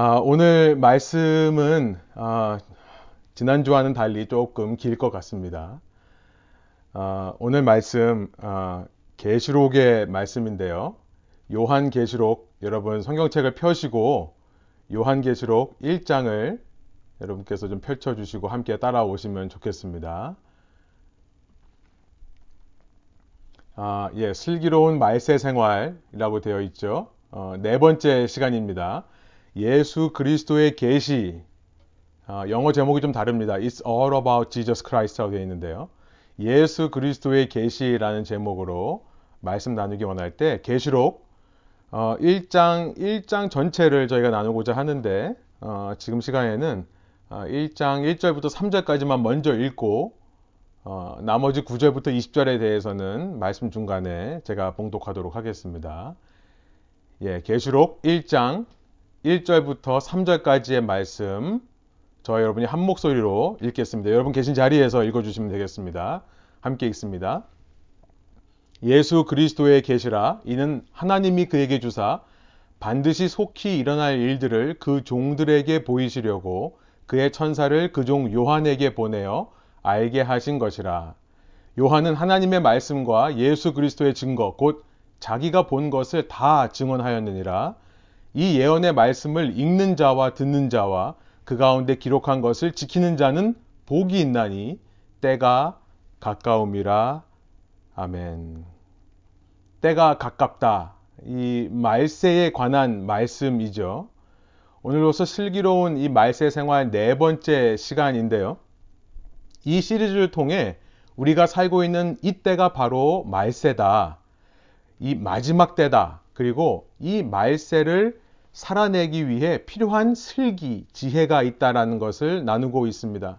아, 오늘 말씀은 아, 지난주와는 달리 조금 길 것 같습니다. 아, 오늘 말씀 아, 계시록의 말씀인데요. 요한 계시록 여러분 성경책을 펴시고 요한 계시록 1장을 여러분께서 좀 펼쳐 주시고 함께 따라오시면 좋겠습니다. 아, 예, 슬기로운 말세 생활이라고 되어 있죠. 어, 네 번째 시간입니다. 예수 그리스도의 계시. 어, 영어 제목이 좀 다릅니다. It's all about Jesus Christ라고 되어 있는데요. 예수 그리스도의 계시라는 제목으로 말씀 나누기 원할 때 계시록 어, 1장 1장 전체를 저희가 나누고자 하는데 어, 지금 시간에는 어, 1장 1절부터 3절까지만 먼저 읽고 어, 나머지 9절부터 20절에 대해서는 말씀 중간에 제가 봉독하도록 하겠습니다. 예, 계시록 1장 1절부터 3절까지의 말씀 저와 여러분이 한 목소리로 읽겠습니다. 여러분 계신 자리에서 읽어주시면 되겠습니다. 함께 읽습니다. 예수 그리스도의 계시라 이는 하나님이 그에게 주사 반드시 속히 일어날 일들을 그 종들에게 보이시려고 그의 천사를 그 종 요한에게 보내어 알게 하신 것이라. 요한은 하나님의 말씀과 예수 그리스도의 증거 곧 자기가 본 것을 다 증언하였느니라. 이 예언의 말씀을 읽는 자와 듣는 자와 그 가운데 기록한 것을 지키는 자는 복이 있나니 때가 가까움이라. 아멘. 때가 가깝다. 이 말세에 관한 말씀이죠. 오늘로서 슬기로운 이 말세 생활 네 번째 시간인데요. 이 시리즈를 통해 우리가 살고 있는 이 때가 바로 말세다. 이 마지막 때다. 그리고 이 말세를 살아내기 위해 필요한 슬기, 지혜가 있다라는 것을 나누고 있습니다.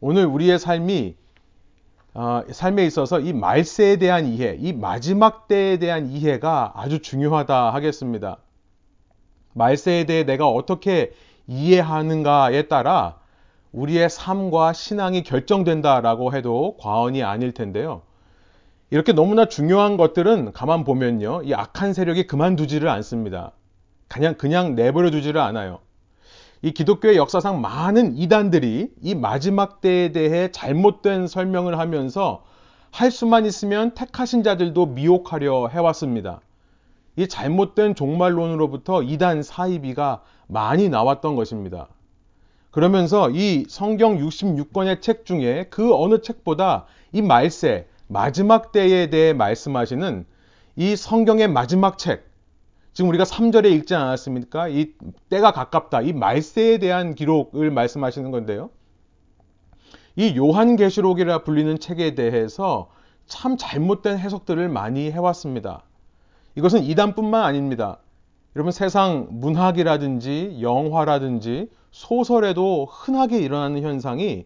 오늘 우리의 삶이 어, 삶에 있어서 이 말세에 대한 이해, 이 마지막 때에 대한 이해가 아주 중요하다 하겠습니다. 말세에 대해 내가 어떻게 이해하는가에 따라 우리의 삶과 신앙이 결정된다라고 해도 과언이 아닐 텐데요. 이렇게 너무나 중요한 것들은 가만 보면요. 이 악한 세력이 그만두지를 않습니다. 그냥, 그냥 내버려 두지를 않아요. 이 기독교의 역사상 많은 이단들이 이 마지막 때에 대해 잘못된 설명을 하면서 할 수만 있으면 택하신 자들도 미혹하려 해왔습니다. 이 잘못된 종말론으로부터 이단 사이비가 많이 나왔던 것입니다. 그러면서 이 성경 66권의 책 중에 그 어느 책보다 이 말세, 마지막 때에 대해 말씀하시는 이 성경의 마지막 책, 지금 우리가 3절에 읽지 않았습니까? 이 때가 가깝다. 이 말세에 대한 기록을 말씀하시는 건데요. 이 요한계시록이라 불리는 책에 대해서 참 잘못된 해석들을 많이 해왔습니다. 이것은 이단뿐만 아닙니다. 여러분 세상 문학이라든지 영화라든지 소설에도 흔하게 일어나는 현상이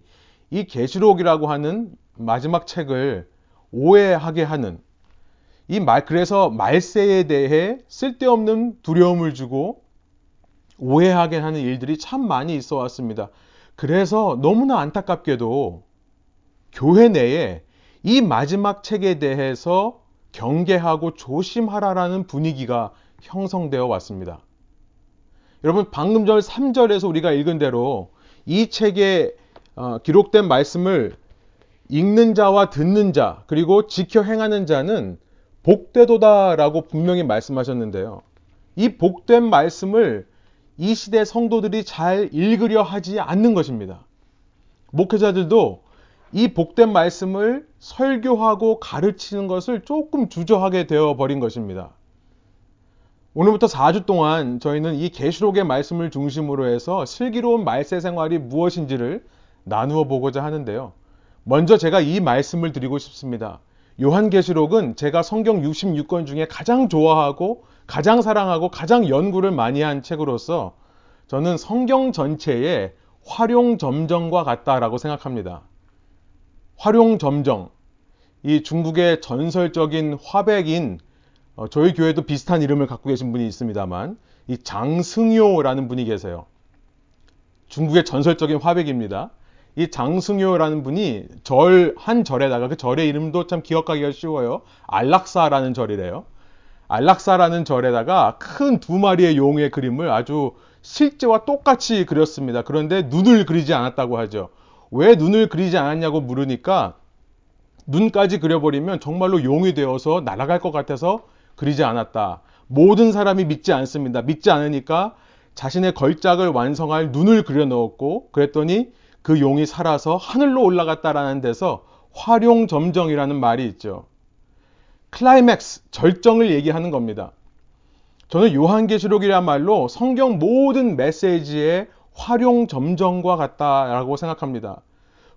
이 계시록이라고 하는 마지막 책을 오해하게 하는 이 말 그래서 말세에 대해 쓸데없는 두려움을 주고 오해하게 하는 일들이 참 많이 있어 왔습니다. 그래서 너무나 안타깝게도 교회 내에 이 마지막 책에 대해서 경계하고 조심하라라는 분위기가 형성되어 왔습니다. 여러분 방금 전 3절에서 우리가 읽은 대로 이 책에 어, 기록된 말씀을 읽는 자와 듣는 자 그리고 지켜 행하는 자는 복되도다라고 분명히 말씀하셨는데요. 이 복된 말씀을 이 시대 성도들이 잘 읽으려 하지 않는 것입니다. 목회자들도 이 복된 말씀을 설교하고 가르치는 것을 조금 주저하게 되어 버린 것입니다. 오늘부터 4주 동안 저희는 이 계시록의 말씀을 중심으로 해서 슬기로운 말세 생활이 무엇인지를 나누어 보고자 하는데요. 먼저 제가 이 말씀을 드리고 싶습니다. 요한계시록은 제가 성경 66권 중에 가장 좋아하고 가장 사랑하고 가장 연구를 많이 한 책으로서 저는 성경 전체의 활용점정과 같다라고 생각합니다. 활용점정. 이 중국의 전설적인 화백인 어, 저희 교회도 비슷한 이름을 갖고 계신 분이 있습니다만 이 장승효라는 분이 계세요. 중국의 전설적인 화백입니다. 이 장승효라는 분이 절 한 절에다가 그 절의 이름도 참 기억하기가 쉬워요. 안락사라는 절이래요. 안락사라는 절에다가 큰 두 마리의 용의 그림을 아주 실제와 똑같이 그렸습니다. 그런데 눈을 그리지 않았다고 하죠. 왜 눈을 그리지 않았냐고 물으니까 눈까지 그려버리면 정말로 용이 되어서 날아갈 것 같아서 그리지 않았다. 모든 사람이 믿지 않습니다. 믿지 않으니까 자신의 걸작을 완성할 눈을 그려 넣었고 그랬더니 그 용이 살아서 하늘로 올라갔다라는 데서 화룡점정이라는 말이 있죠. 클라이맥스, 절정을 얘기하는 겁니다. 저는 요한계시록이란 말로 성경 모든 메시지의 화룡점정과 같다라고 생각합니다.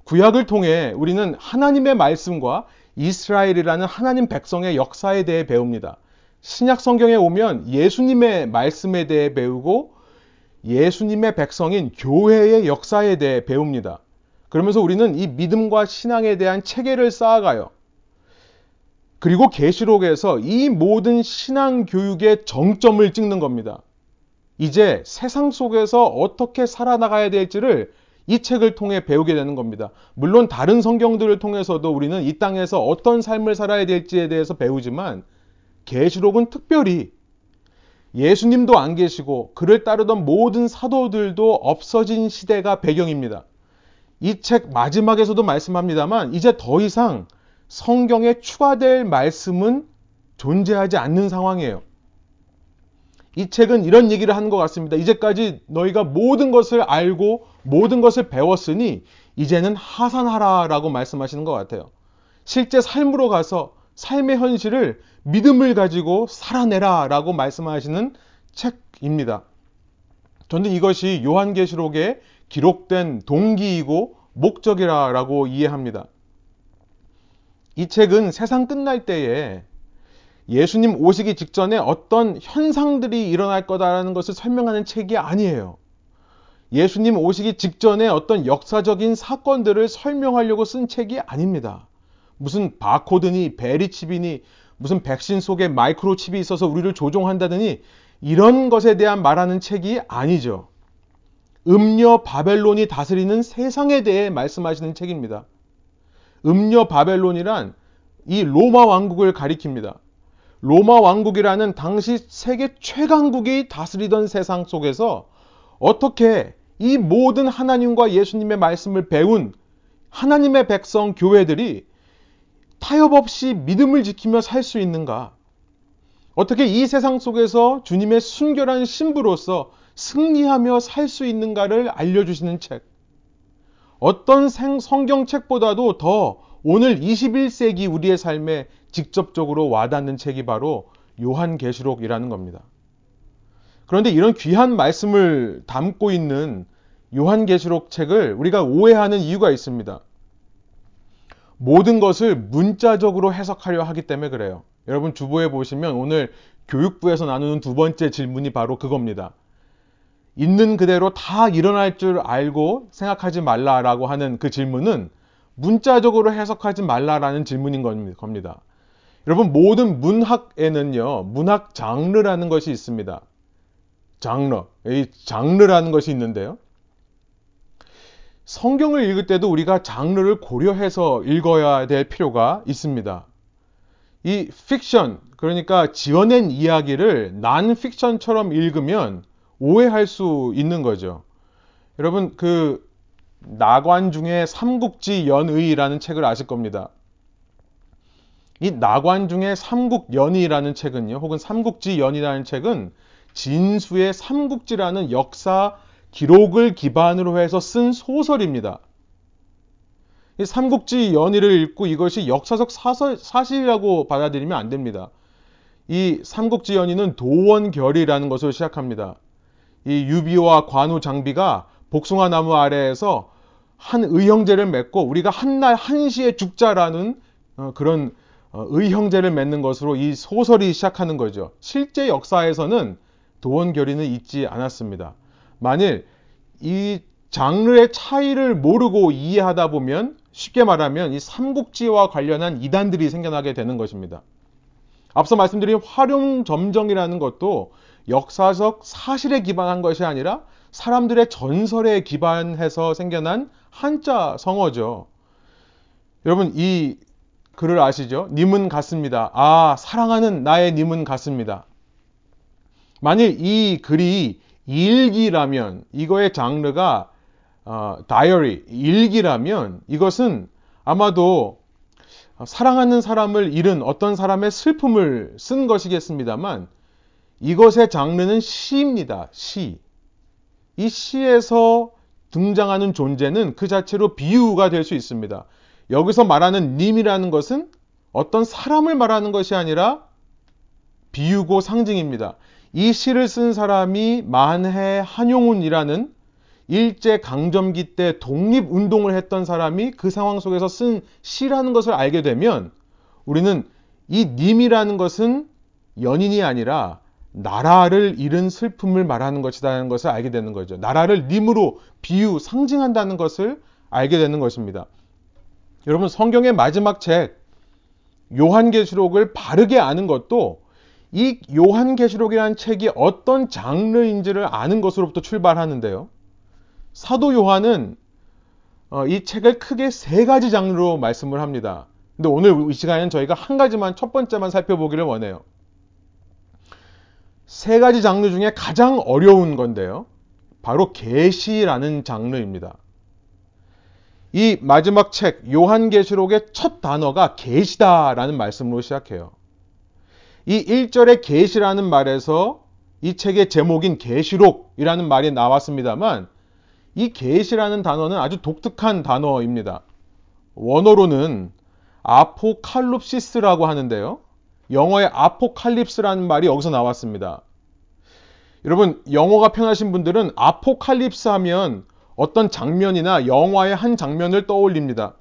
구약을 통해 우리는 하나님의 말씀과 이스라엘이라는 하나님 백성의 역사에 대해 배웁니다. 신약 성경에 오면 예수님의 말씀에 대해 배우고 예수님의 백성인 교회의 역사에 대해 배웁니다. 그러면서 우리는 이 믿음과 신앙에 대한 체계를 쌓아가요. 그리고 계시록에서 이 모든 신앙 교육의 정점을 찍는 겁니다. 이제 세상 속에서 어떻게 살아나가야 될지를 이 책을 통해 배우게 되는 겁니다. 물론 다른 성경들을 통해서도 우리는 이 땅에서 어떤 삶을 살아야 될지에 대해서 배우지만 계시록은 특별히 예수님도 안 계시고 그를 따르던 모든 사도들도 없어진 시대가 배경입니다. 이 책 마지막에서도 말씀합니다만 이제 더 이상 성경에 추가될 말씀은 존재하지 않는 상황이에요. 이 책은 이런 얘기를 하는 것 같습니다. 이제까지 너희가 모든 것을 알고 모든 것을 배웠으니 이제는 하산하라 라고 말씀하시는 것 같아요. 실제 삶으로 가서 삶의 현실을 믿음을 가지고 살아내라 라고 말씀하시는 책입니다. 저는 이것이 요한계시록에 기록된 동기이고 목적이라고 이해합니다. 이 책은 세상 끝날 때에 예수님 오시기 직전에 어떤 현상들이 일어날 거다라는 것을 설명하는 책이 아니에요. 예수님 오시기 직전에 어떤 역사적인 사건들을 설명하려고 쓴 책이 아닙니다. 무슨 바코드니 베리칩이니 무슨 백신 속에 마이크로칩이 있어서 우리를 조종한다더니 이런 것에 대한 말하는 책이 아니죠. 음녀 바벨론이 다스리는 세상에 대해 말씀하시는 책입니다. 음녀 바벨론이란 이 로마 왕국을 가리킵니다. 로마 왕국이라는 당시 세계 최강국이 다스리던 세상 속에서 어떻게 이 모든 하나님과 예수님의 말씀을 배운 하나님의 백성 교회들이 타협 없이 믿음을 지키며 살 수 있는가? 어떻게 이 세상 속에서 주님의 순결한 신부로서 승리하며 살 수 있는가를 알려주시는 책. 어떤 성경책보다도 더 오늘 21세기 우리의 삶에 직접적으로 와닿는 책이 바로 요한계시록이라는 겁니다. 그런데 이런 귀한 말씀을 담고 있는 요한계시록 책을 우리가 오해하는 이유가 있습니다. 모든 것을 문자적으로 해석하려 하기 때문에 그래요. 여러분 주보에 보시면 오늘 교육부에서 나누는 두 번째 질문이 바로 그겁니다. 있는 그대로 다 일어날 줄 알고 생각하지 말라라고 하는 그 질문은 문자적으로 해석하지 말라라는 질문인 겁니다. 여러분 모든 문학에는요 문학 장르라는 것이 있습니다. 장르, 이 장르라는 것이 있는데요. 성경을 읽을 때도 우리가 장르를 고려해서 읽어야 될 필요가 있습니다. 이 픽션, 그러니까 지어낸 이야기를 난 픽션처럼 읽으면 오해할 수 있는 거죠. 여러분, 그 나관 중에 삼국지 연의라는 책을 아실 겁니다. 이 나관 중에 삼국연의라는 책은요, 혹은 삼국지 연이라는 책은 진수의 삼국지라는 역사 기록을 기반으로 해서 쓴 소설입니다. 이 삼국지 연의를 읽고 이것이 역사적 사설, 사실이라고 받아들이면 안 됩니다. 이 삼국지 연의는 도원결이라는 것을 시작합니다. 이 유비와 관우 장비가 복숭아 나무 아래에서 한 의형제를 맺고 우리가 한날 한시에 죽자라는 어, 그런 어, 의형제를 맺는 것으로 이 소설이 시작하는 거죠. 실제 역사에서는 도원결의는 있지 않았습니다. 만일 이 장르의 차이를 모르고 이해하다 보면 쉽게 말하면 이 삼국지와 관련한 이단들이 생겨나게 되는 것입니다. 앞서 말씀드린 활용점정이라는 것도 역사적 사실에 기반한 것이 아니라 사람들의 전설에 기반해서 생겨난 한자 성어죠. 여러분 이 글을 아시죠? 님은 같습니다. 아, 사랑하는 나의 님은 같습니다. 만일 이 글이 일기라면 이거의 장르가 어, 다이어리 일기라면 이것은 아마도 사랑하는 사람을 잃은 어떤 사람의 슬픔을 쓴 것이겠습니다만 이것의 장르는 시입니다. 시. 이 시에서 등장하는 존재는 그 자체로 비유가 될 수 있습니다. 여기서 말하는 님이라는 것은 어떤 사람을 말하는 것이 아니라 비유고 상징입니다. 이 시를 쓴 사람이 만해 한용운이라는 일제 강점기 때 독립 운동을 했던 사람이 그 상황 속에서 쓴 시라는 것을 알게 되면 우리는 이 님이라는 것은 연인이 아니라 나라를 잃은 슬픔을 말하는 것이라는 것을 알게 되는 거죠. 나라를 님으로 비유, 상징한다는 것을 알게 되는 것입니다. 여러분, 성경의 마지막 책, 요한계시록을 바르게 아는 것도 이 요한계시록이라는 책이 어떤 장르인지를 아는 것으로부터 출발하는데요. 사도 요한은 어, 이 책을 크게 세 가지 장르로 말씀을 합니다. 근데 오늘 이 시간에는 저희가 한 가지만 첫 번째만 살펴보기를 원해요. 세 가지 장르 중에 가장 어려운 건데요. 바로 계시라는 장르입니다. 이 마지막 책 요한계시록의 첫 단어가 계시다라는 말씀으로 시작해요. 이 1절의 계시라는 말에서 이 책의 제목인 계시록이라는 말이 나왔습니다만 이 계시라는 단어는 아주 독특한 단어입니다. 원어로는 아포칼립시스라고 하는데요. 영어의 아포칼립스라는 말이 여기서 나왔습니다. 여러분, 영어가 편하신 분들은 아포칼립스 하면 어떤 장면이나 영화의 한 장면을 떠올립니다.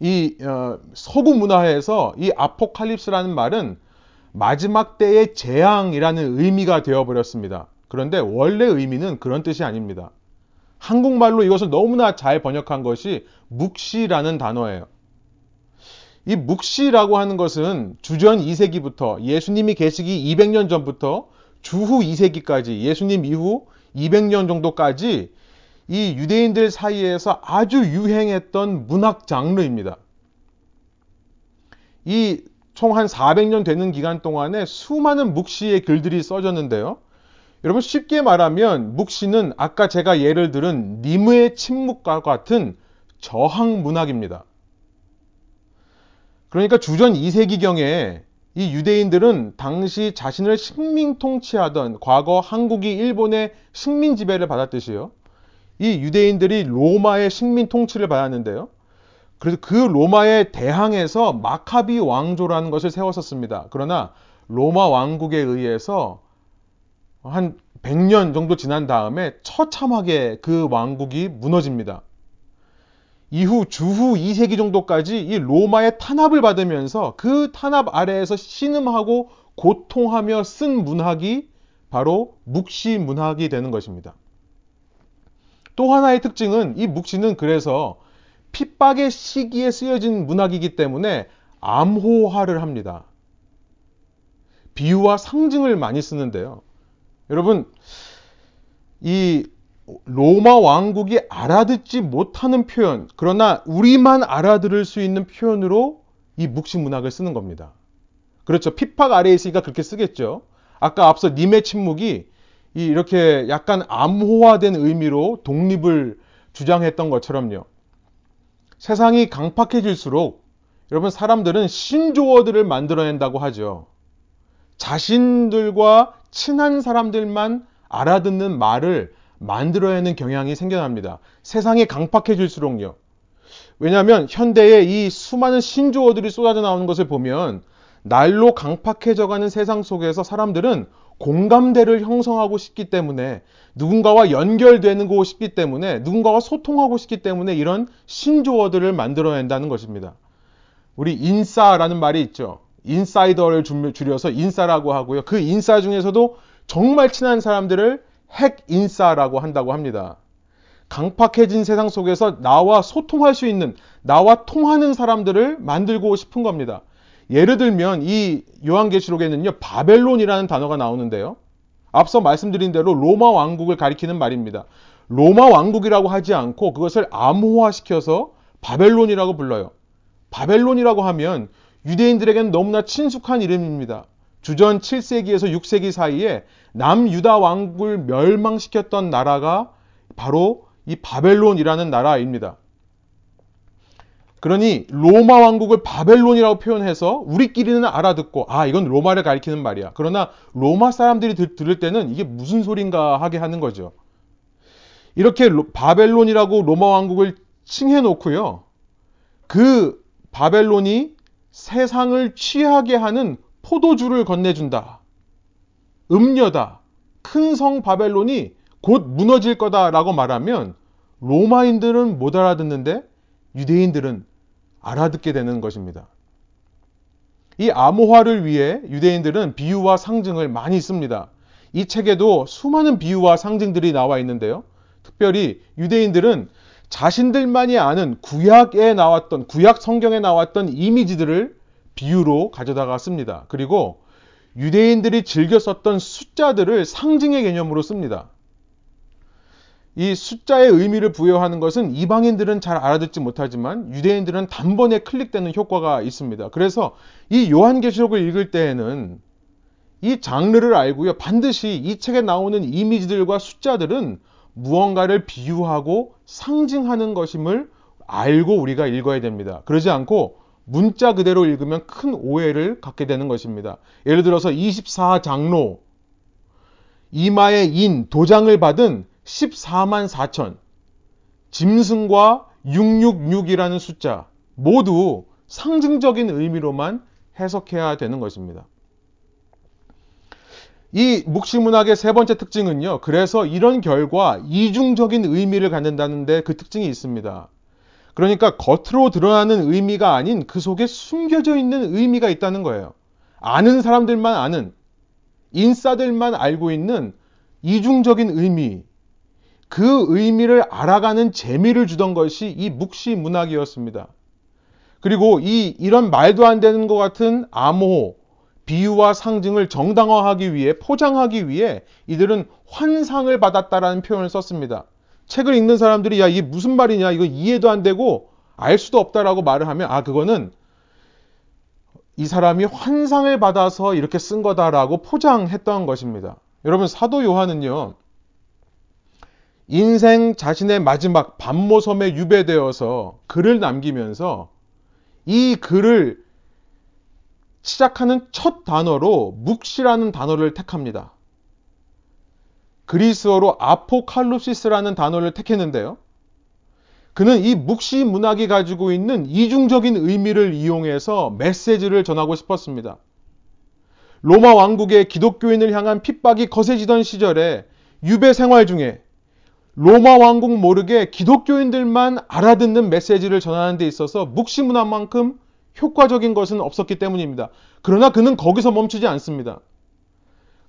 이 어, 서구 문화에서 이 아포칼립스라는 말은 마지막 때의 재앙이라는 의미가 되어버렸습니다. 그런데 원래 의미는 그런 뜻이 아닙니다. 한국말로 이것을 너무나 잘 번역한 것이 묵시라는 단어예요. 이 묵시라고 하는 것은 주전 2세기부터 예수님이 계시기 200년 전부터 주후 2세기까지 예수님 이후 200년 정도까지 이 유대인들 사이에서 아주 유행했던 문학 장르입니다. 이 총 한 400년 되는 기간 동안에 수많은 묵시의 글들이 써졌는데요. 여러분 쉽게 말하면 묵시는 아까 제가 예를 들은 니무의 침묵과 같은 저항 문학입니다. 그러니까 주전 2세기경에 이 유대인들은 당시 자신을 식민 통치하던 과거 한국이 일본의 식민 지배를 받았듯이요. 이 유대인들이 로마의 식민 통치를 받았는데요. 그래서 그 로마에 대항해서 마카비 왕조라는 것을 세웠었습니다. 그러나 로마 왕국에 의해서 한 100년 정도 지난 다음에 처참하게 그 왕국이 무너집니다. 이후 주후 2세기 정도까지 이 로마의 탄압을 받으면서 그 탄압 아래에서 신음하고 고통하며 쓴 문학이 바로 묵시 문학이 되는 것입니다. 또 하나의 특징은 이 묵시는 그래서 핍박의 시기에 쓰여진 문학이기 때문에 암호화를 합니다. 비유와 상징을 많이 쓰는데요. 여러분, 이 로마 왕국이 알아듣지 못하는 표현, 그러나 우리만 알아들을 수 있는 표현으로 이 묵시 문학을 쓰는 겁니다. 그렇죠. 핍박 아래에 있으니까 그렇게 쓰겠죠. 아까 앞서 님의 침묵이 이렇게 약간 암호화된 의미로 독립을 주장했던 것처럼요. 세상이 강팍해질수록 여러분 사람들은 신조어들을 만들어낸다고 하죠. 자신들과 친한 사람들만 알아듣는 말을 만들어내는 경향이 생겨납니다. 세상이 강팍해질수록요. 왜냐하면 현대에 이 수많은 신조어들이 쏟아져 나오는 것을 보면 날로 강팍해져가는 세상 속에서 사람들은 공감대를 형성하고 싶기 때문에 누군가와 연결되는 고 싶기 때문에 누군가와 소통하고 싶기 때문에 이런 신조어들을 만들어낸다는 것입니다. 우리 인싸라는 말이 있죠. 인사이더를 줄여서 인싸라고 하고요. 그 인싸 중에서도 정말 친한 사람들을 핵 인싸라고 한다고 합니다. 강팍해진 세상 속에서 나와 소통할 수 있는, 나와 통하는 사람들을 만들고 싶은 겁니다. 예를 들면 이 요한계시록에는요, 바벨론이라는 단어가 나오는데요. 앞서 말씀드린 대로 로마 왕국을 가리키는 말입니다. 로마 왕국이라고 하지 않고 그것을 암호화시켜서 바벨론이라고 불러요. 바벨론이라고 하면 유대인들에게는 너무나 친숙한 이름입니다. 주전 7세기에서 6세기 사이에 남유다 왕국을 멸망시켰던 나라가 바로 이 바벨론이라는 나라입니다. 그러니 로마 왕국을 바벨론이라고 표현해서 우리끼리는 알아듣고 아 이건 로마를 가리키는 말이야. 그러나 로마 사람들이 들, 들을 때는 이게 무슨 소린가 하게 하는 거죠. 이렇게 로, 바벨론이라고 로마 왕국을 칭해 놓고요. 그 바벨론이 세상을 취하게 하는 포도주를 건네준다. 음녀다. 큰 성 바벨론이 곧 무너질 거다라고 말하면 로마인들은 못 알아듣는데 유대인들은 알아듣게 되는 것입니다. 이 암호화를 위해 유대인들은 비유와 상징을 많이 씁니다. 이 책에도 수많은 비유와 상징들이 나와 있는데요. 특별히 유대인들은 자신들만이 아는 구약에 나왔던, 구약 성경에 나왔던 이미지들을 비유로 가져다가 씁니다. 그리고 유대인들이 즐겨 썼던 숫자들을 상징의 개념으로 씁니다. 이 숫자의 의미를 부여하는 것은 이방인들은 잘 알아듣지 못하지만 유대인들은 단번에 클릭되는 효과가 있습니다. 그래서 이 요한계시록을 읽을 때에는 이 장르를 알고요. 반드시 이 책에 나오는 이미지들과 숫자들은 무언가를 비유하고 상징하는 것임을 알고 우리가 읽어야 됩니다. 그러지 않고 문자 그대로 읽으면 큰 오해를 갖게 되는 것입니다. 예를 들어서 24장로, 이마에 인, 도장을 받은 14만 4천, 짐승과 666이라는 숫자 모두 상징적인 의미로만 해석해야 되는 것입니다. 이 묵시문학의 세 번째 특징은요. 그래서 이런 결과 이중적인 의미를 갖는다는데 그 특징이 있습니다. 그러니까 겉으로 드러나는 의미가 아닌 그 속에 숨겨져 있는 의미가 있다는 거예요. 아는 사람들만 아는, 인싸들만 알고 있는 이중적인 의미, 그 의미를 알아가는 재미를 주던 것이 이 묵시 문학이었습니다. 그리고 이 이런 말도 안 되는 것 같은 암호, 비유와 상징을 정당화하기 위해 포장하기 위해 이들은 환상을 받았다라는 표현을 썼습니다. 책을 읽는 사람들이 야 이게 무슨 말이냐 이거 이해도 안 되고 알 수도 없다라고 말을 하면 아 그거는 이 사람이 환상을 받아서 이렇게 쓴 거다라고 포장했던 것입니다. 여러분 사도 요한은요 인생 자신의 마지막 반모섬에 유배되어서 글을 남기면서 이 글을 시작하는 첫 단어로 묵시라는 단어를 택합니다. 그리스어로 아포칼롭시스라는 단어를 택했는데요. 그는 이 묵시 문학이 가지고 있는 이중적인 의미를 이용해서 메시지를 전하고 싶었습니다. 로마 왕국의 기독교인을 향한 핍박이 거세지던 시절에 유배 생활 중에 로마 왕국 모르게 기독교인들만 알아듣는 메시지를 전하는 데 있어서 묵시 문학만큼 효과적인 것은 없었기 때문입니다. 그러나 그는 거기서 멈추지 않습니다.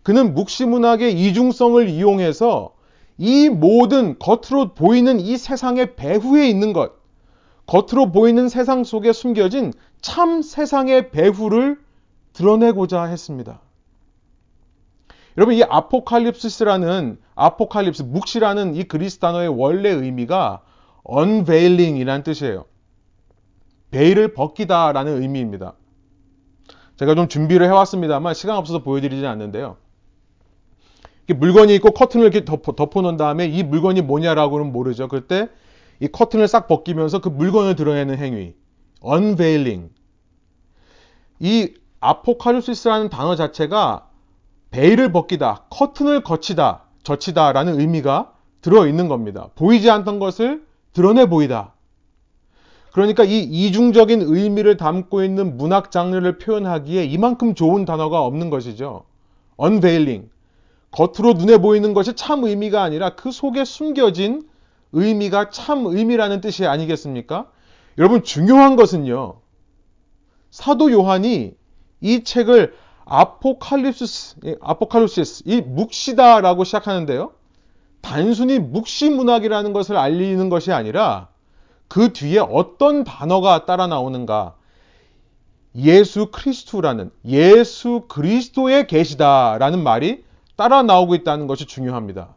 그는 묵시문학의 이중성을 이용해서 이 모든 겉으로 보이는 이 세상의 배후에 있는 것, 겉으로 보이는 세상 속에 숨겨진 참 세상의 배후를 드러내고자 했습니다. 여러분, 이 아포칼립시스라는, 아포칼립스, 묵시라는 이 그리스 단어의 원래 의미가 unveiling이라는 뜻이에요. 베일을 벗기다라는 의미입니다. 제가 좀 준비를 해왔습니다만 시간 없어서 보여드리지 않는데요. 물건이 있고 커튼을 이렇게 덮어, 덮어놓은 다음에 이 물건이 뭐냐라고는 모르죠. 그때 이 커튼을 싹 벗기면서 그 물건을 드러내는 행위. unveiling. 이 아포칼립시스라는 단어 자체가 베일을 벗기다, 커튼을 거치다, 젖히다 라는 의미가 들어있는 겁니다. 보이지 않던 것을 드러내 보이다. 그러니까 이 이중적인 의미를 담고 있는 문학 장르를 표현하기에 이만큼 좋은 단어가 없는 것이죠. unveiling. 겉으로 눈에 보이는 것이 참 의미가 아니라 그 속에 숨겨진 의미가 참 의미라는 뜻이 아니겠습니까? 여러분 중요한 것은요. 사도 요한이 이 책을 아포칼립스 아포칼립시스 이 묵시다라고 시작하는데요. 단순히 묵시 문학이라는 것을 알리는 것이 아니라 그 뒤에 어떤 단어가 따라 나오는가? 예수 크리스투라는 예수 그리스도의 계시다라는 말이 따라 나오고 있다는 것이 중요합니다.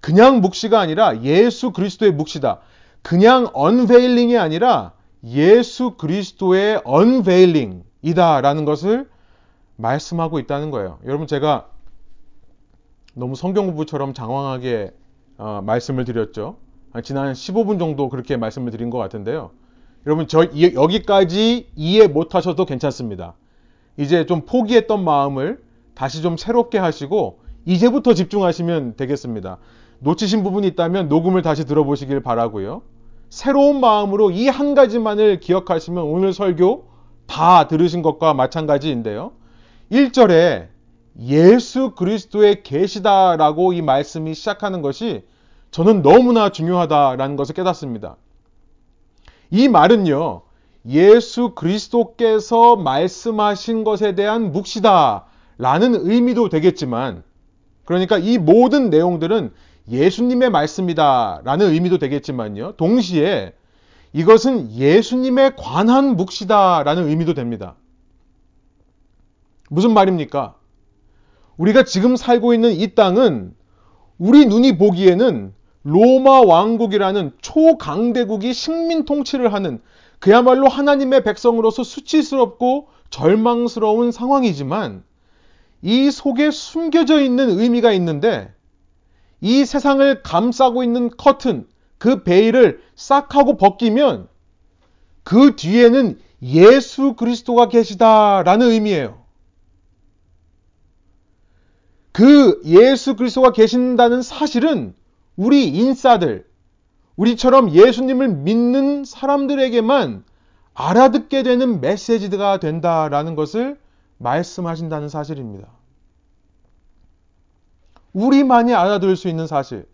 그냥 묵시가 아니라 예수 그리스도의 묵시다. 그냥 언베일링이 아니라 예수 그리스도의 언베일링이다라는 것을 말씀하고 있다는 거예요. 여러분 제가 너무 성경 공부처럼 장황하게 어, 말씀을 드렸죠. 지난 15분 정도 그렇게 말씀을 드린 것 같은데요. 여러분 저 여기까지 이해 못 하셔도 괜찮습니다. 이제 좀 포기했던 마음을 다시 좀 새롭게 하시고 이제부터 집중하시면 되겠습니다. 놓치신 부분이 있다면 녹음을 다시 들어보시길 바라고요. 새로운 마음으로 이 한 가지만을 기억하시면 오늘 설교 다 들으신 것과 마찬가지인데요. 1절에 예수 그리스도의 계시다라고 이 말씀이 시작하는 것이 저는 너무나 중요하다라는 것을 깨닫습니다. 이 말은요, 예수 그리스도께서 말씀하신 것에 대한 묵시다라는 의미도 되겠지만, 그러니까 이 모든 내용들은 예수님의 말씀이다라는 의미도 되겠지만요, 동시에 이것은 예수님에 관한 묵시다라는 의미도 됩니다. 무슨 말입니까? 우리가 지금 살고 있는 이 땅은 우리 눈이 보기에는 로마 왕국이라는 초강대국이 식민 통치를 하는 그야말로 하나님의 백성으로서 수치스럽고 절망스러운 상황이지만 이 속에 숨겨져 있는 의미가 있는데 이 세상을 감싸고 있는 커튼, 그 베일을 싹 하고 벗기면 그 뒤에는 예수 그리스도가 계시다라는 의미예요. 그 예수 그리스도가 계신다는 사실은 우리 인싸들, 우리처럼 예수님을 믿는 사람들에게만 알아듣게 되는 메시지가 된다라는 것을 말씀하신다는 사실입니다. 우리만이 알아들을 수 있는 사실.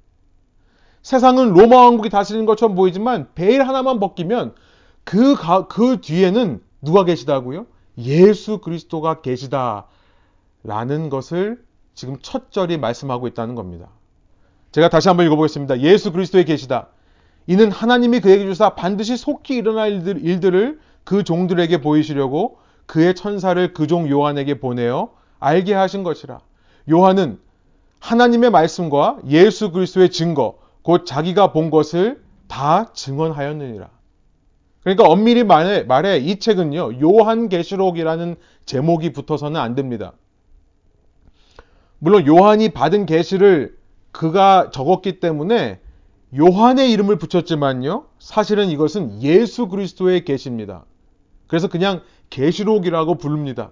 세상은 로마 왕국이 다스리는 것처럼 보이지만 베일 하나만 벗기면 그, 가, 그 뒤에는 누가 계시다고요? 예수 그리스도가 계시다라는 것을 지금 첫 절이 말씀하고 있다는 겁니다. 제가 다시 한번 읽어보겠습니다. 예수 그리스도에 계시다. 이는 하나님이 그에게 주사 반드시 속히 일어날 일들, 을 그 종들에게 보이시려고 그의 천사를 그 종 요한에게 보내어 알게 하신 것이라. 요한은 하나님의 말씀과 예수 그리스도의 증거, 곧 자기가 본 것을 다 증언하였느니라. 그러니까 엄밀히 말해, 말해 이 책은요, 요한계시록이라는 제목이 붙어서는 안 됩니다. 물론 요한이 받은 계시를 그가 적었기 때문에 요한의 이름을 붙였지만요. 사실은 이것은 예수 그리스도의 계시입니다. 그래서 그냥 계시록이라고 부릅니다.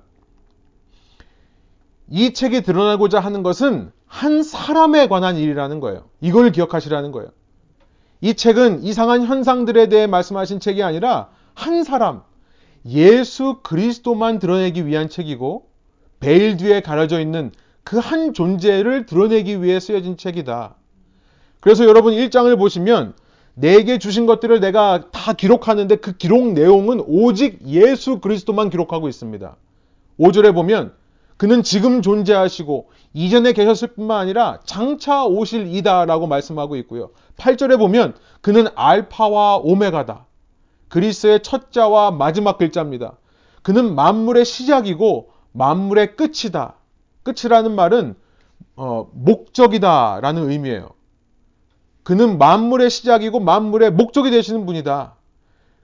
이 책이 드러나고자 하는 것은 한 사람에 관한 일이라는 거예요. 이걸 기억하시라는 거예요. 이 책은 이상한 현상들에 대해 말씀하신 책이 아니라 한 사람, 예수 그리스도만 드러내기 위한 책이고 베일 뒤에 가려져 있는 그 한 존재를 드러내기 위해 쓰여진 책이다. 그래서 여러분 1장을 보시면 내게 주신 것들을 내가 다 기록하는데 그 기록 내용은 오직 예수 그리스도만 기록하고 있습니다. 5절에 보면 그는 지금 존재하시고 이전에 계셨을 뿐만 아니라 장차 오실 이다라고 말씀하고 있고요. 8절에 보면 그는 알파와 오메가다. 그리스의 첫자와 마지막 글자입니다. 그는 만물의 시작이고 만물의 끝이다. 끝이라는 말은 어, 목적이다라는 의미예요. 그는 만물의 시작이고 만물의 목적이 되시는 분이다.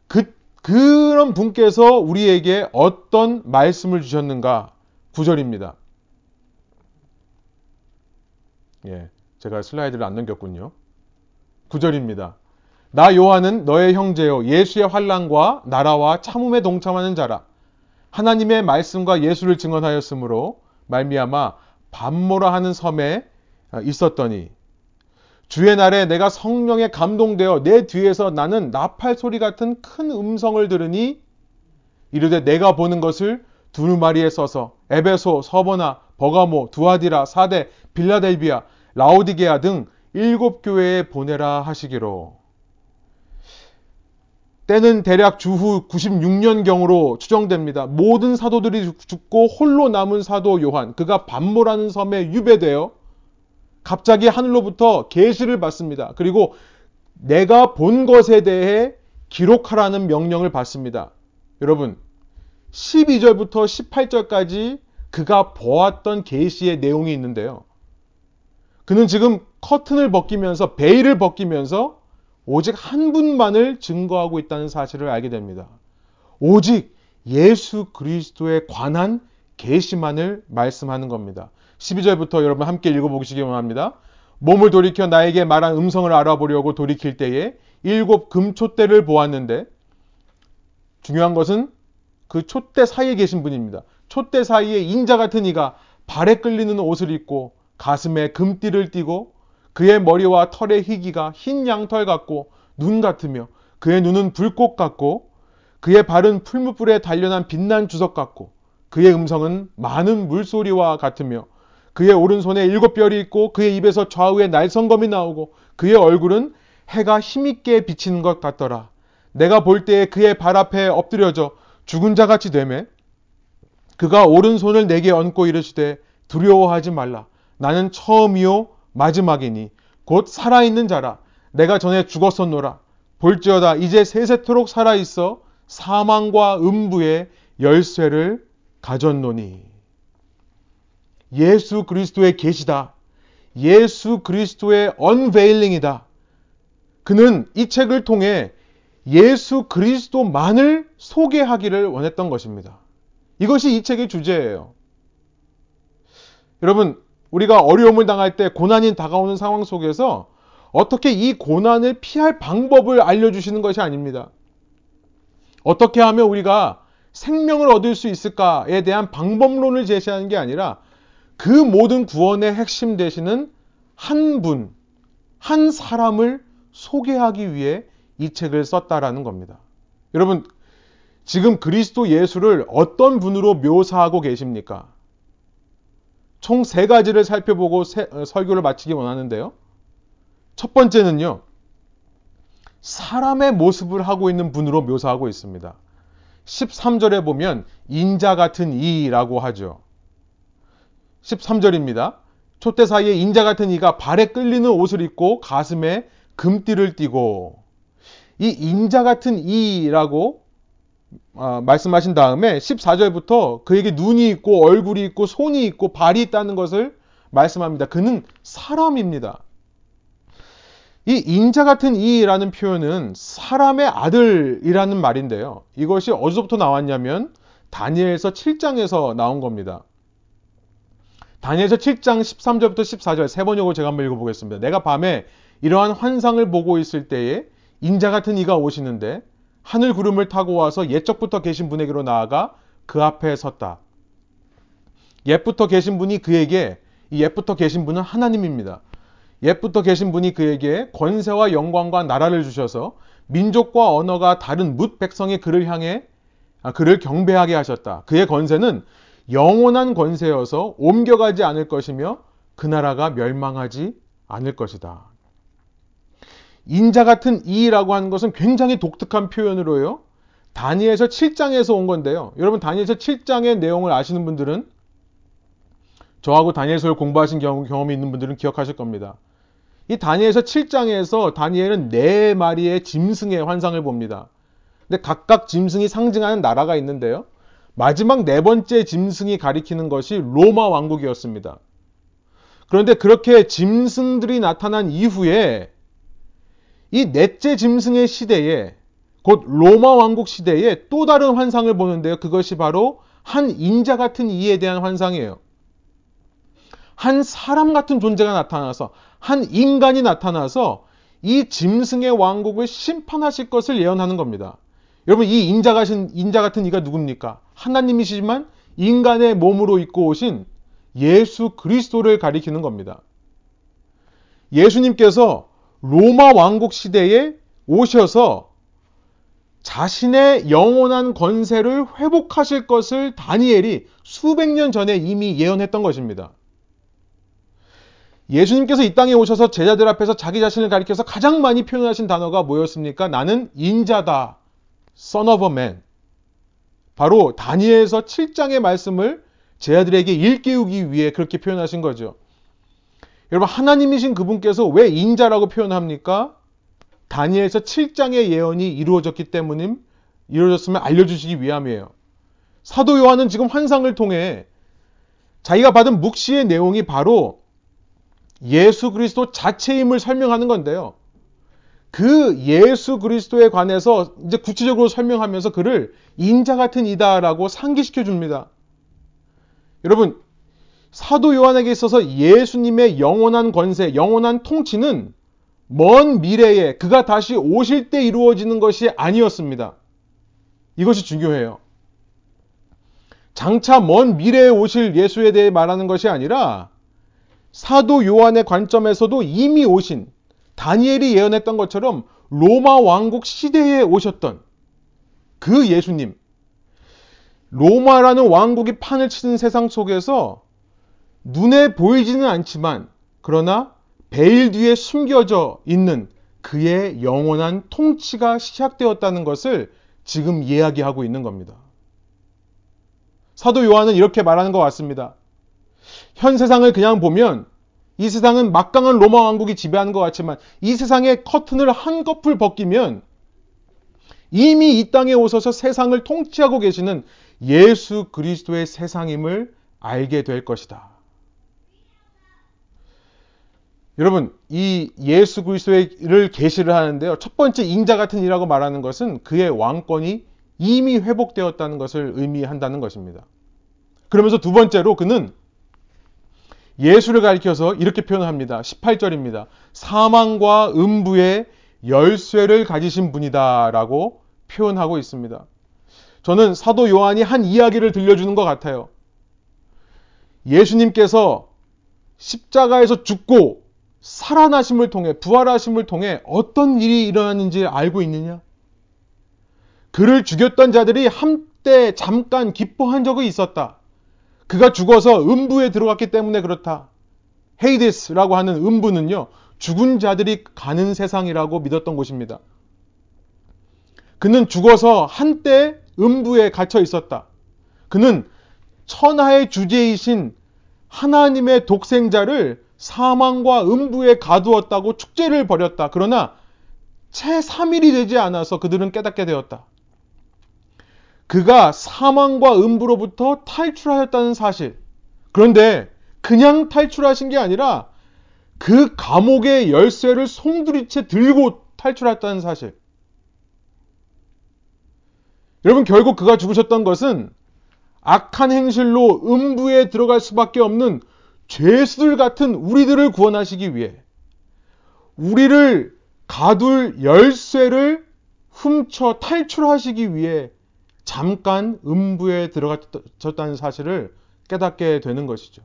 그, 그런 분께서 우리에게 어떤 말씀을 주셨는가? 9절입니다. 예, 제가 슬라이드를 안 넘겼군요. 9절입니다. 나 요한은 너의 형제요 예수의 환란과 나라와 참음에 동참하는 자라. 하나님의 말씀과 예수를 증언하였으므로 말미암아 밤모라 하는 섬에 어, 있었더니 주의 날에 내가 성령에 감동되어 내 뒤에서 나는 나팔 소리 같은 큰 음성을 들으니 이르되 내가 보는 것을 두루마리에 써서 에베소, 서버나, 버가모, 두아디라, 사대, 빌라델비아, 라오디게아 등 일곱 교회에 보내라 하시기로 때는 대략 주후 96년경으로 추정됩니다. 모든 사도들이 죽고 홀로 남은 사도 요한, 그가 반모라는 섬에 유배되어 갑자기 하늘로부터 계시를 받습니다. 그리고 내가 본 것에 대해 기록하라는 명령을 받습니다. 여러분, 12절부터 18절까지 그가 보았던 계시의 내용이 있는데요. 그는 지금 커튼을 벗기면서 베일을 벗기면서 오직 한 분만을 증거하고 있다는 사실을 알게 됩니다. 오직 예수 그리스도에 관한 계시만을 말씀하는 겁니다. 12절부터 여러분 함께 읽어보시기 원합니다. 몸을 돌이켜 나에게 말한 음성을 알아보려고 돌이킬 때에 일곱 금촛대를 보았는데 중요한 것은 그 촛대 사이에 계신 분입니다. 촛대 사이에 인자 같은 이가 발에 끌리는 옷을 입고 가슴에 금띠를 띠고 그의 머리와 털의 희기가 흰 양털 같고 눈 같으며 그의 눈은 불꽃 같고 그의 발은 풀무불에 단련한 빛난 주석 같고 그의 음성은 많은 물소리와 같으며 그의 오른손에 일곱 별이 있고 그의 입에서 좌우에 날성검이 나오고 그의 얼굴은 해가 힘있게 비치는 것 같더라. 내가 볼 때에 그의 발 앞에 엎드려져 죽은 자 같이 되매 그가 오른손을 내게 얹고 이르시되 두려워하지 말라. 나는 처음이요 마지막이니 곧 살아있는 자라. 내가 전에 죽었었노라. 볼지어다 이제 세세토록 살아있어 사망과 음부의 열쇠를 가졌노니. 예수 그리스도의 계시다. 예수 그리스도의 언베일링이다. 그는 이 책을 통해 예수 그리스도만을 소개하기를 원했던 것입니다. 이것이 이 책의 주제예요. 여러분, 우리가 어려움을 당할 때 고난이 다가오는 상황 속에서 어떻게 이 고난을 피할 방법을 알려주시는 것이 아닙니다. 어떻게 하면 우리가 생명을 얻을 수 있을까에 대한 방법론을 제시하는 게 아니라 그 모든 구원의 핵심 되시는 한 분, 한 사람을 소개하기 위해 이 책을 썼다라는 겁니다. 여러분, 지금 그리스도 예수를 어떤 분으로 묘사하고 계십니까? 총 세 가지를 살펴보고 세, 어, 설교를 마치기 원하는데요. 첫 번째는요, 사람의 모습을 하고 있는 분으로 묘사하고 있습니다. 13절에 보면 인자 같은 이라고 하죠. 13절입니다. 촛대 사이에 인자 같은 이가 발에 끌리는 옷을 입고 가슴에 금띠를 띠고 이 인자 같은 이라고 어, 말씀하신 다음에 14절부터 그에게 눈이 있고 얼굴이 있고 손이 있고 발이 있다는 것을 말씀합니다. 그는 사람입니다. 이 인자 같은 이라는 표현은 사람의 아들이라는 말인데요. 이것이 어디서부터 나왔냐면 다니엘서 7장에서 나온 겁니다. 다니엘서 7장 13절부터 14절 세 번역을 제가 한번 읽어보겠습니다. 내가 밤에 이러한 환상을 보고 있을 때에 인자 같은 이가 오시는데 하늘 구름을 타고 와서 옛적부터 계신 분에게로 나아가 그 앞에 섰다. 옛부터 계신 분이 그에게 이 옛부터 계신 분은 하나님입니다. 옛부터 계신 분이 그에게 권세와 영광과 나라를 주셔서 민족과 언어가 다른 뭇 백성의 그를 향해 아, 그를 경배하게 하셨다. 그의 권세는 영원한 권세여서 옮겨가지 않을 것이며 그 나라가 멸망하지 않을 것이다. 인자 같은 이라고 하는 것은 굉장히 독특한 표현으로요. 다니엘서 7장에서 온 건데요. 여러분 다니엘서 7장의 내용을 아시는 분들은 저하고 다니엘서를 공부하신 경험이 있는 분들은 기억하실 겁니다. 이 다니엘서 7장에서 다니엘은 네 마리의 짐승의 환상을 봅니다. 근데 각각 짐승이 상징하는 나라가 있는데요. 마지막 네 번째 짐승이 가리키는 것이 로마 왕국이었습니다. 그런데 그렇게 짐승들이 나타난 이후에 이 넷째 짐승의 시대에 곧 로마 왕국 시대에 또 다른 환상을 보는데요. 그것이 바로 한 인자 같은 이에 대한 환상이에요. 한 사람 같은 존재가 나타나서 한 인간이 나타나서 이 짐승의 왕국을 심판하실 것을 예언하는 겁니다. 여러분 이 인자 같은 인자 같은 이가 누굽니까? 하나님이시지만 인간의 몸으로 입고 오신 예수 그리스도를 가리키는 겁니다. 예수님께서 로마 왕국 시대에 오셔서 자신의 영원한 권세를 회복하실 것을 다니엘이 수백 년 전에 이미 예언했던 것입니다. 예수님께서 이 땅에 오셔서 제자들 앞에서 자기 자신을 가리켜서 가장 많이 표현하신 단어가 뭐였습니까? 나는 인자다. Son of a man. 바로 다니엘서 7장의 말씀을 제자들에게 일깨우기 위해 그렇게 표현하신 거죠. 여러분 하나님이신 그분께서 왜 인자라고 표현합니까? 다니엘서 7장의 예언이 이루어졌기 때문임 이루어졌으면 알려주시기 위함이에요. 사도 요한은 지금 환상을 통해 자기가 받은 묵시의 내용이 바로 예수 그리스도 자체임을 설명하는 건데요. 그 예수 그리스도에 관해서 이제 구체적으로 설명하면서 그를 인자 같은 이다라고 상기시켜 줍니다. 여러분, 사도 요한에게 있어서 예수님의 영원한 권세, 영원한 통치는 먼 미래에 그가 다시 오실 때 이루어지는 것이 아니었습니다. 이것이 중요해요. 장차 먼 미래에 오실 예수에 대해 말하는 것이 아니라 사도 요한의 관점에서도 이미 오신 다니엘이 예언했던 것처럼 로마 왕국 시대에 오셨던 그 예수님. 로마라는 왕국이 판을 치는 세상 속에서 눈에 보이지는 않지만 그러나 베일 뒤에 숨겨져 있는 그의 영원한 통치가 시작되었다는 것을 지금 이야기하고 있는 겁니다. 사도 요한은 이렇게 말하는 것 같습니다. 현 세상을 그냥 보면 이 세상은 막강한 로마 왕국이 지배하는 것 같지만 이 세상의 커튼을 한꺼풀 벗기면 이미 이 땅에 오셔서 세상을 통치하고 계시는 예수 그리스도의 세상임을 알게 될 것이다. 여러분, 이 예수 그리스도를 계시를 하는데요. 첫 번째 인자 같은 이라고 말하는 것은 그의 왕권이 이미 회복되었다는 것을 의미한다는 것입니다. 그러면서 두 번째로 그는 예수를 가리켜서 이렇게 표현합니다. 18절입니다. 사망과 음부의 열쇠를 가지신 분이다 라고 표현하고 있습니다. 저는 사도 요한이 한 이야기를 들려주는 것 같아요. 예수님께서 십자가에서 죽고 살아나심을 통해, 부활하심을 통해 어떤 일이 일어났는지 알고 있느냐? 그를 죽였던 자들이 한때 잠깐 기뻐한 적이 있었다. 그가 죽어서 음부에 들어갔기 때문에 그렇다. 헤이데스라고 하는 음부는요, 죽은 자들이 가는 세상이라고 믿었던 곳입니다. 그는 죽어서 한때 음부에 갇혀 있었다. 그는 천하의 주제이신 하나님의 독생자를 사망과 음부에 가두었다고 축제를 벌였다. 그러나 채 3일이 되지 않아서 그들은 깨닫게 되었다. 그가 사망과 음부로부터 탈출하였다는 사실. 그런데 그냥 탈출하신 게 아니라 그 감옥의 열쇠를 송두리째 들고 탈출했다는 사실. 여러분, 결국 그가 죽으셨던 것은 악한 행실로 음부에 들어갈 수밖에 없는 죄수들 같은 우리들을 구원하시기 위해 우리를 가둘 열쇠를 훔쳐 탈출하시기 위해 잠깐 음부에 들어갔다는 사실을 깨닫게 되는 것이죠.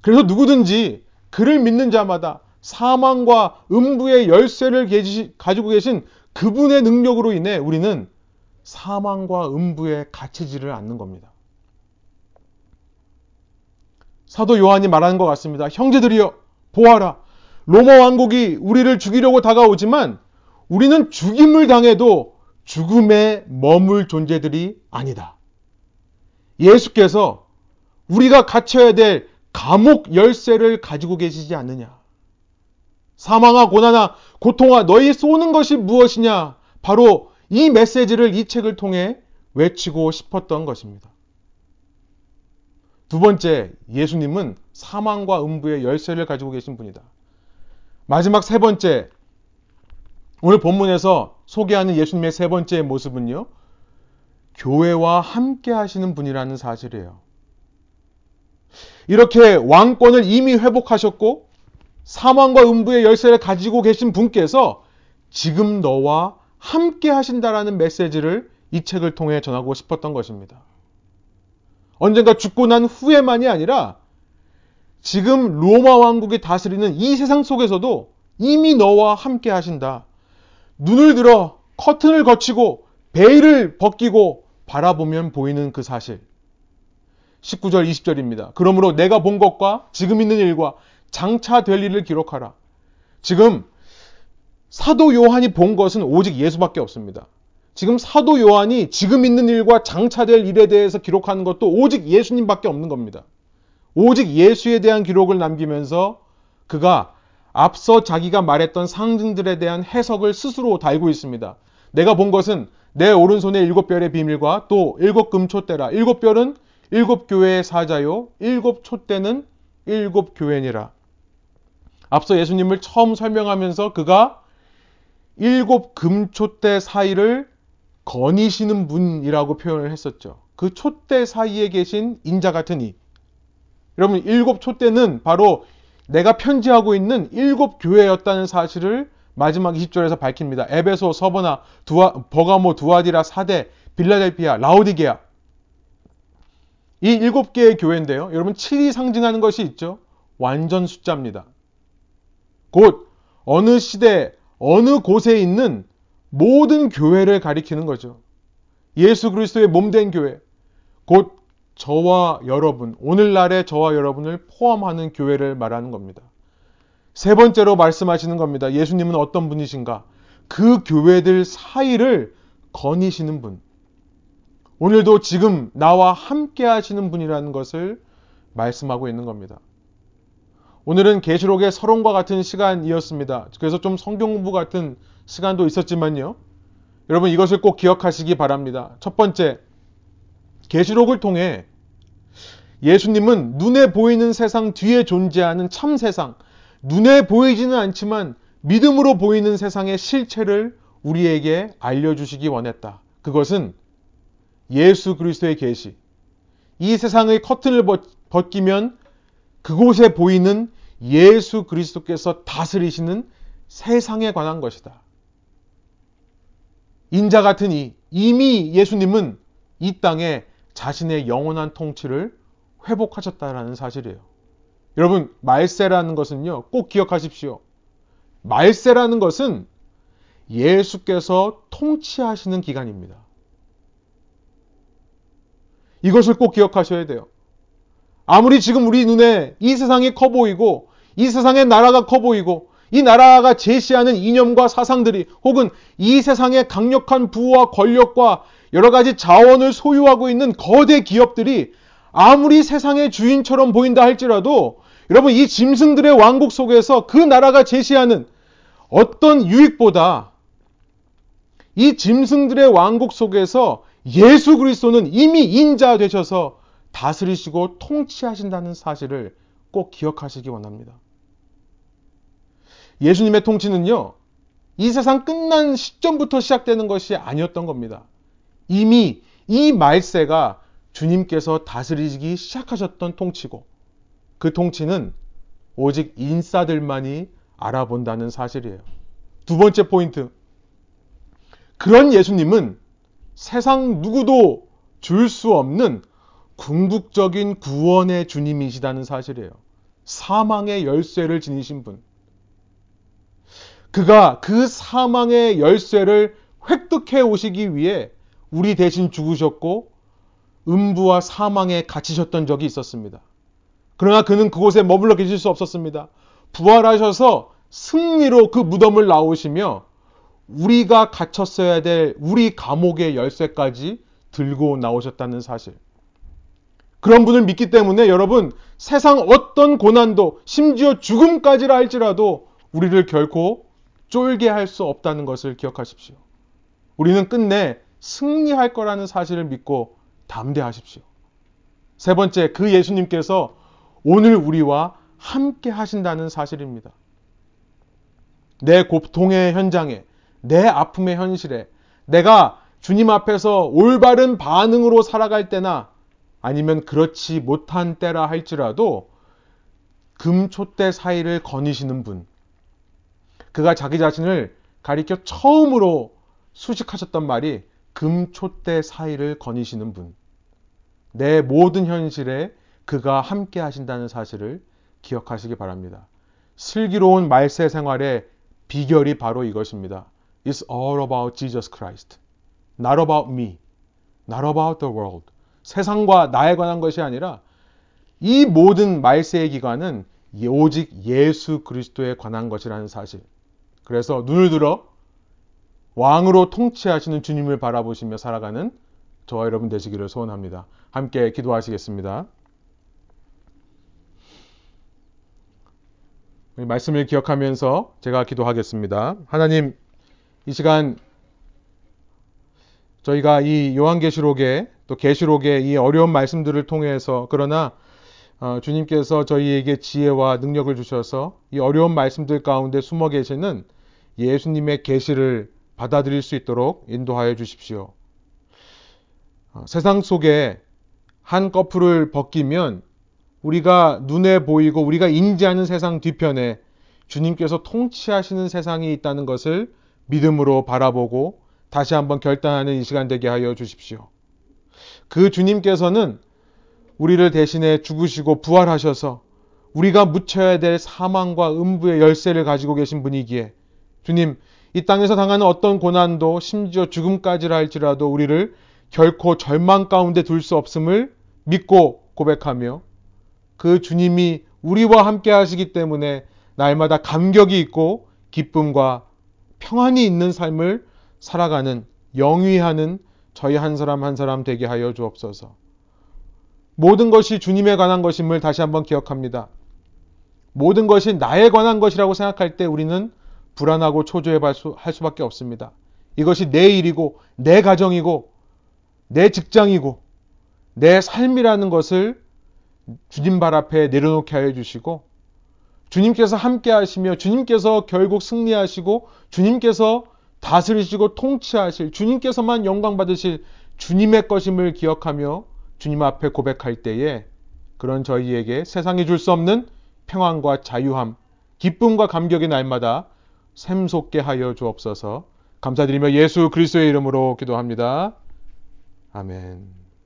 그래서 누구든지 그를 믿는 자마다 사망과 음부의 열쇠를 가지고 계신 그분의 능력으로 인해 우리는 사망과 음부에 갇히지를 않는 겁니다. 사도 요한이 말하는 것 같습니다. 형제들이여, 보아라. 로마 왕국이 우리를 죽이려고 다가오지만 우리는 죽임을 당해도 죽음에 머물 존재들이 아니다. 예수께서 우리가 갇혀야 될 감옥 열쇠를 가지고 계시지 않느냐. 사망아, 고난아, 고통아, 너희 쏘는 것이 무엇이냐? 바로 이 메시지를 이 책을 통해 외치고 싶었던 것입니다. 두 번째, 예수님은 사망과 음부의 열쇠를 가지고 계신 분이다. 마지막 세 번째, 오늘 본문에서 소개하는 예수님의 세 번째 모습은요, 교회와 함께 하시는 분이라는 사실이에요. 이렇게 왕권을 이미 회복하셨고, 사망과 음부의 열쇠를 가지고 계신 분께서 지금 너와 함께 하신다라는 메시지를 이 책을 통해 전하고 싶었던 것입니다. 언젠가 죽고 난 후에만이 아니라 지금 로마 왕국이 다스리는 이 세상 속에서도 이미 너와 함께 하신다. 눈을 들어 커튼을 거치고 베일을 벗기고 바라보면 보이는 그 사실. 19절, 20절입니다. 그러므로 내가 본 것과 지금 있는 일과 장차 될 일을 기록하라. 지금 사도 요한이 본 것은 오직 예수밖에 없습니다. 지금 사도 요한이 지금 있는 일과 장차될 일에 대해서 기록하는 것도 오직 예수님밖에 없는 겁니다. 오직 예수에 대한 기록을 남기면서 그가 앞서 자기가 말했던 상징들에 대한 해석을 스스로 달고 있습니다. 내가 본 것은 내 오른손의 일곱 별의 비밀과 또 일곱 금초대라. 일곱 별은 일곱 교회의 사자요. 일곱 촛대는 일곱 교회니라. 앞서 예수님을 처음 설명하면서 그가 일곱 금촛대 사이를 거니시는 분이라고 표현을 했었죠. 그 촛대 사이에 계신 인자 같은 이. 여러분 일곱 촛대는 바로 내가 편지하고 있는 일곱 교회였다는 사실을 마지막 20절에서 밝힙니다. 에베소, 서버나, 두아, 버가모, 두아디라, 사대, 빌라델피아, 라오디게아. 이 일곱 개의 교회인데요. 여러분 7이 상징하는 것이 있죠. 완전 숫자입니다. 곧 어느 시대, 어느 곳에 있는 모든 교회를 가리키는 거죠. 예수 그리스도의 몸된 교회. 곧 저와 여러분, 오늘날의 저와 여러분을 포함하는 교회를 말하는 겁니다. 세 번째로 말씀하시는 겁니다. 예수님은 어떤 분이신가? 그 교회들 사이를 거니시는 분. 오늘도 지금 나와 함께 하시는 분이라는 것을 말씀하고 있는 겁니다. 오늘은 계시록의 서론과 같은 시간이었습니다. 그래서 좀 성경 공부 같은 시간도 있었지만요. 여러분 이것을 꼭 기억하시기 바랍니다. 첫 번째, 계시록을 통해 예수님은 눈에 보이는 세상 뒤에 존재하는 참 세상, 눈에 보이지는 않지만 믿음으로 보이는 세상의 실체를 우리에게 알려주시기 원했다. 그것은 예수 그리스도의 계시. 이 세상의 커튼을 벗기면 그곳에 보이는 예수 그리스도께서 다스리시는 세상에 관한 것이다. 인자 같은 이, 이미 예수님은 이 땅에 자신의 영원한 통치를 회복하셨다라는 사실이에요. 여러분, 말세라는 것은요, 꼭 기억하십시오. 말세라는 것은 예수께서 통치하시는 기간입니다. 이것을 꼭 기억하셔야 돼요. 아무리 지금 우리 눈에 이 세상이 커 보이고, 이 세상의 나라가 커 보이고, 이 나라가 제시하는 이념과 사상들이 혹은 이 세상의 강력한 부와 권력과 여러 가지 자원을 소유하고 있는 거대 기업들이 아무리 세상의 주인처럼 보인다 할지라도 여러분 이 짐승들의 왕국 속에서 그 나라가 제시하는 어떤 유익보다 이 짐승들의 왕국 속에서 예수 그리스도는 이미 인자 되셔서 다스리시고 통치하신다는 사실을 꼭 기억하시기 원합니다. 예수님의 통치는요, 이 세상 끝난 시점부터 시작되는 것이 아니었던 겁니다. 이미 이 말세가 주님께서 다스리기 시작하셨던 통치고, 그 통치는 오직 인싸들만이 알아본다는 사실이에요. 두 번째 포인트. 그런 예수님은 세상 누구도 줄 수 없는 궁극적인 구원의 주님이시다는 사실이에요. 사망의 열쇠를 지니신 분. 그가 그 사망의 열쇠를 획득해 오시기 위해 우리 대신 죽으셨고 음부와 사망에 갇히셨던 적이 있었습니다. 그러나 그는 그곳에 머물러 계실 수 없었습니다. 부활하셔서 승리로 그 무덤을 나오시며 우리가 갇혔어야 될 우리 감옥의 열쇠까지 들고 나오셨다는 사실. 그런 분을 믿기 때문에 여러분 세상 어떤 고난도 심지어 죽음까지라 할지라도 우리를 결코 쫄게 할 수 없다는 것을 기억하십시오. 우리는 끝내 승리할 거라는 사실을 믿고 담대하십시오. 세 번째, 그 예수님께서 오늘 우리와 함께 하신다는 사실입니다. 내 고통의 현장에, 내 아픔의 현실에, 내가 주님 앞에서 올바른 반응으로 살아갈 때나 아니면 그렇지 못한 때라 할지라도 금초대 사이를 거니시는 분, 그가 자기 자신을 가리켜 처음으로 수식하셨던 말이 금초대 사이를 거니시는 분. 내 모든 현실에 그가 함께 하신다는 사실을 기억하시기 바랍니다. 슬기로운 말세 생활의 비결이 바로 이것입니다. It's all about Jesus Christ. Not about me. Not about the world. 세상과 나에 관한 것이 아니라 이 모든 말세의 기관은 오직 예수 그리스도에 관한 것이라는 사실. 그래서 눈을 들어 왕으로 통치하시는 주님을 바라보시며 살아가는 저와 여러분 되시기를 소원합니다. 함께 기도하시겠습니다. 말씀을 기억하면서 제가 기도하겠습니다. 하나님, 이 시간 저희가 이 요한계시록의 또 계시록의 이 어려운 말씀들을 통해서 그러나 어, 주님께서 저희에게 지혜와 능력을 주셔서 이 어려운 말씀들 가운데 숨어 계시는 예수님의 계시를 받아들일 수 있도록 인도하여 주십시오. 어, 세상 속에 한 커플을 벗기면 우리가 눈에 보이고 우리가 인지하는 세상 뒤편에 주님께서 통치하시는 세상이 있다는 것을 믿음으로 바라보고 다시 한번 결단하는 이 시간 되게 하여 주십시오. 그 주님께서는 우리를 대신해 죽으시고 부활하셔서 우리가 묻혀야 될 사망과 음부의 열쇠를 가지고 계신 분이기에 주님 이 땅에서 당하는 어떤 고난도 심지어 죽음까지라 할지라도 우리를 결코 절망 가운데 둘 수 없음을 믿고 고백하며 그 주님이 우리와 함께 하시기 때문에 날마다 감격이 있고 기쁨과 평안이 있는 삶을 살아가는 영위하는 저희 한 사람 한 사람 되게 하여 주옵소서. 모든 것이 주님에 관한 것임을 다시 한번 기억합니다. 모든 것이 나에 관한 것이라고 생각할 때 우리는 불안하고 초조해 수, 할 수밖에 없습니다. 이것이 내 일이고 내 가정이고 내 직장이고 내 삶이라는 것을 주님 발 앞에 내려놓게 하여 주시고 주님께서 함께 하시며 주님께서 결국 승리하시고 주님께서 다스리시고 통치하실 주님께서만 영광 받으실 주님의 것임을 기억하며 주님 앞에 고백할 때에 그런 저희에게 세상이 줄 수 없는 평안과 자유함, 기쁨과 감격의 날마다 샘솟게 하여 주옵소서. 감사드리며 예수 그리스도의 이름으로 기도합니다. 아멘.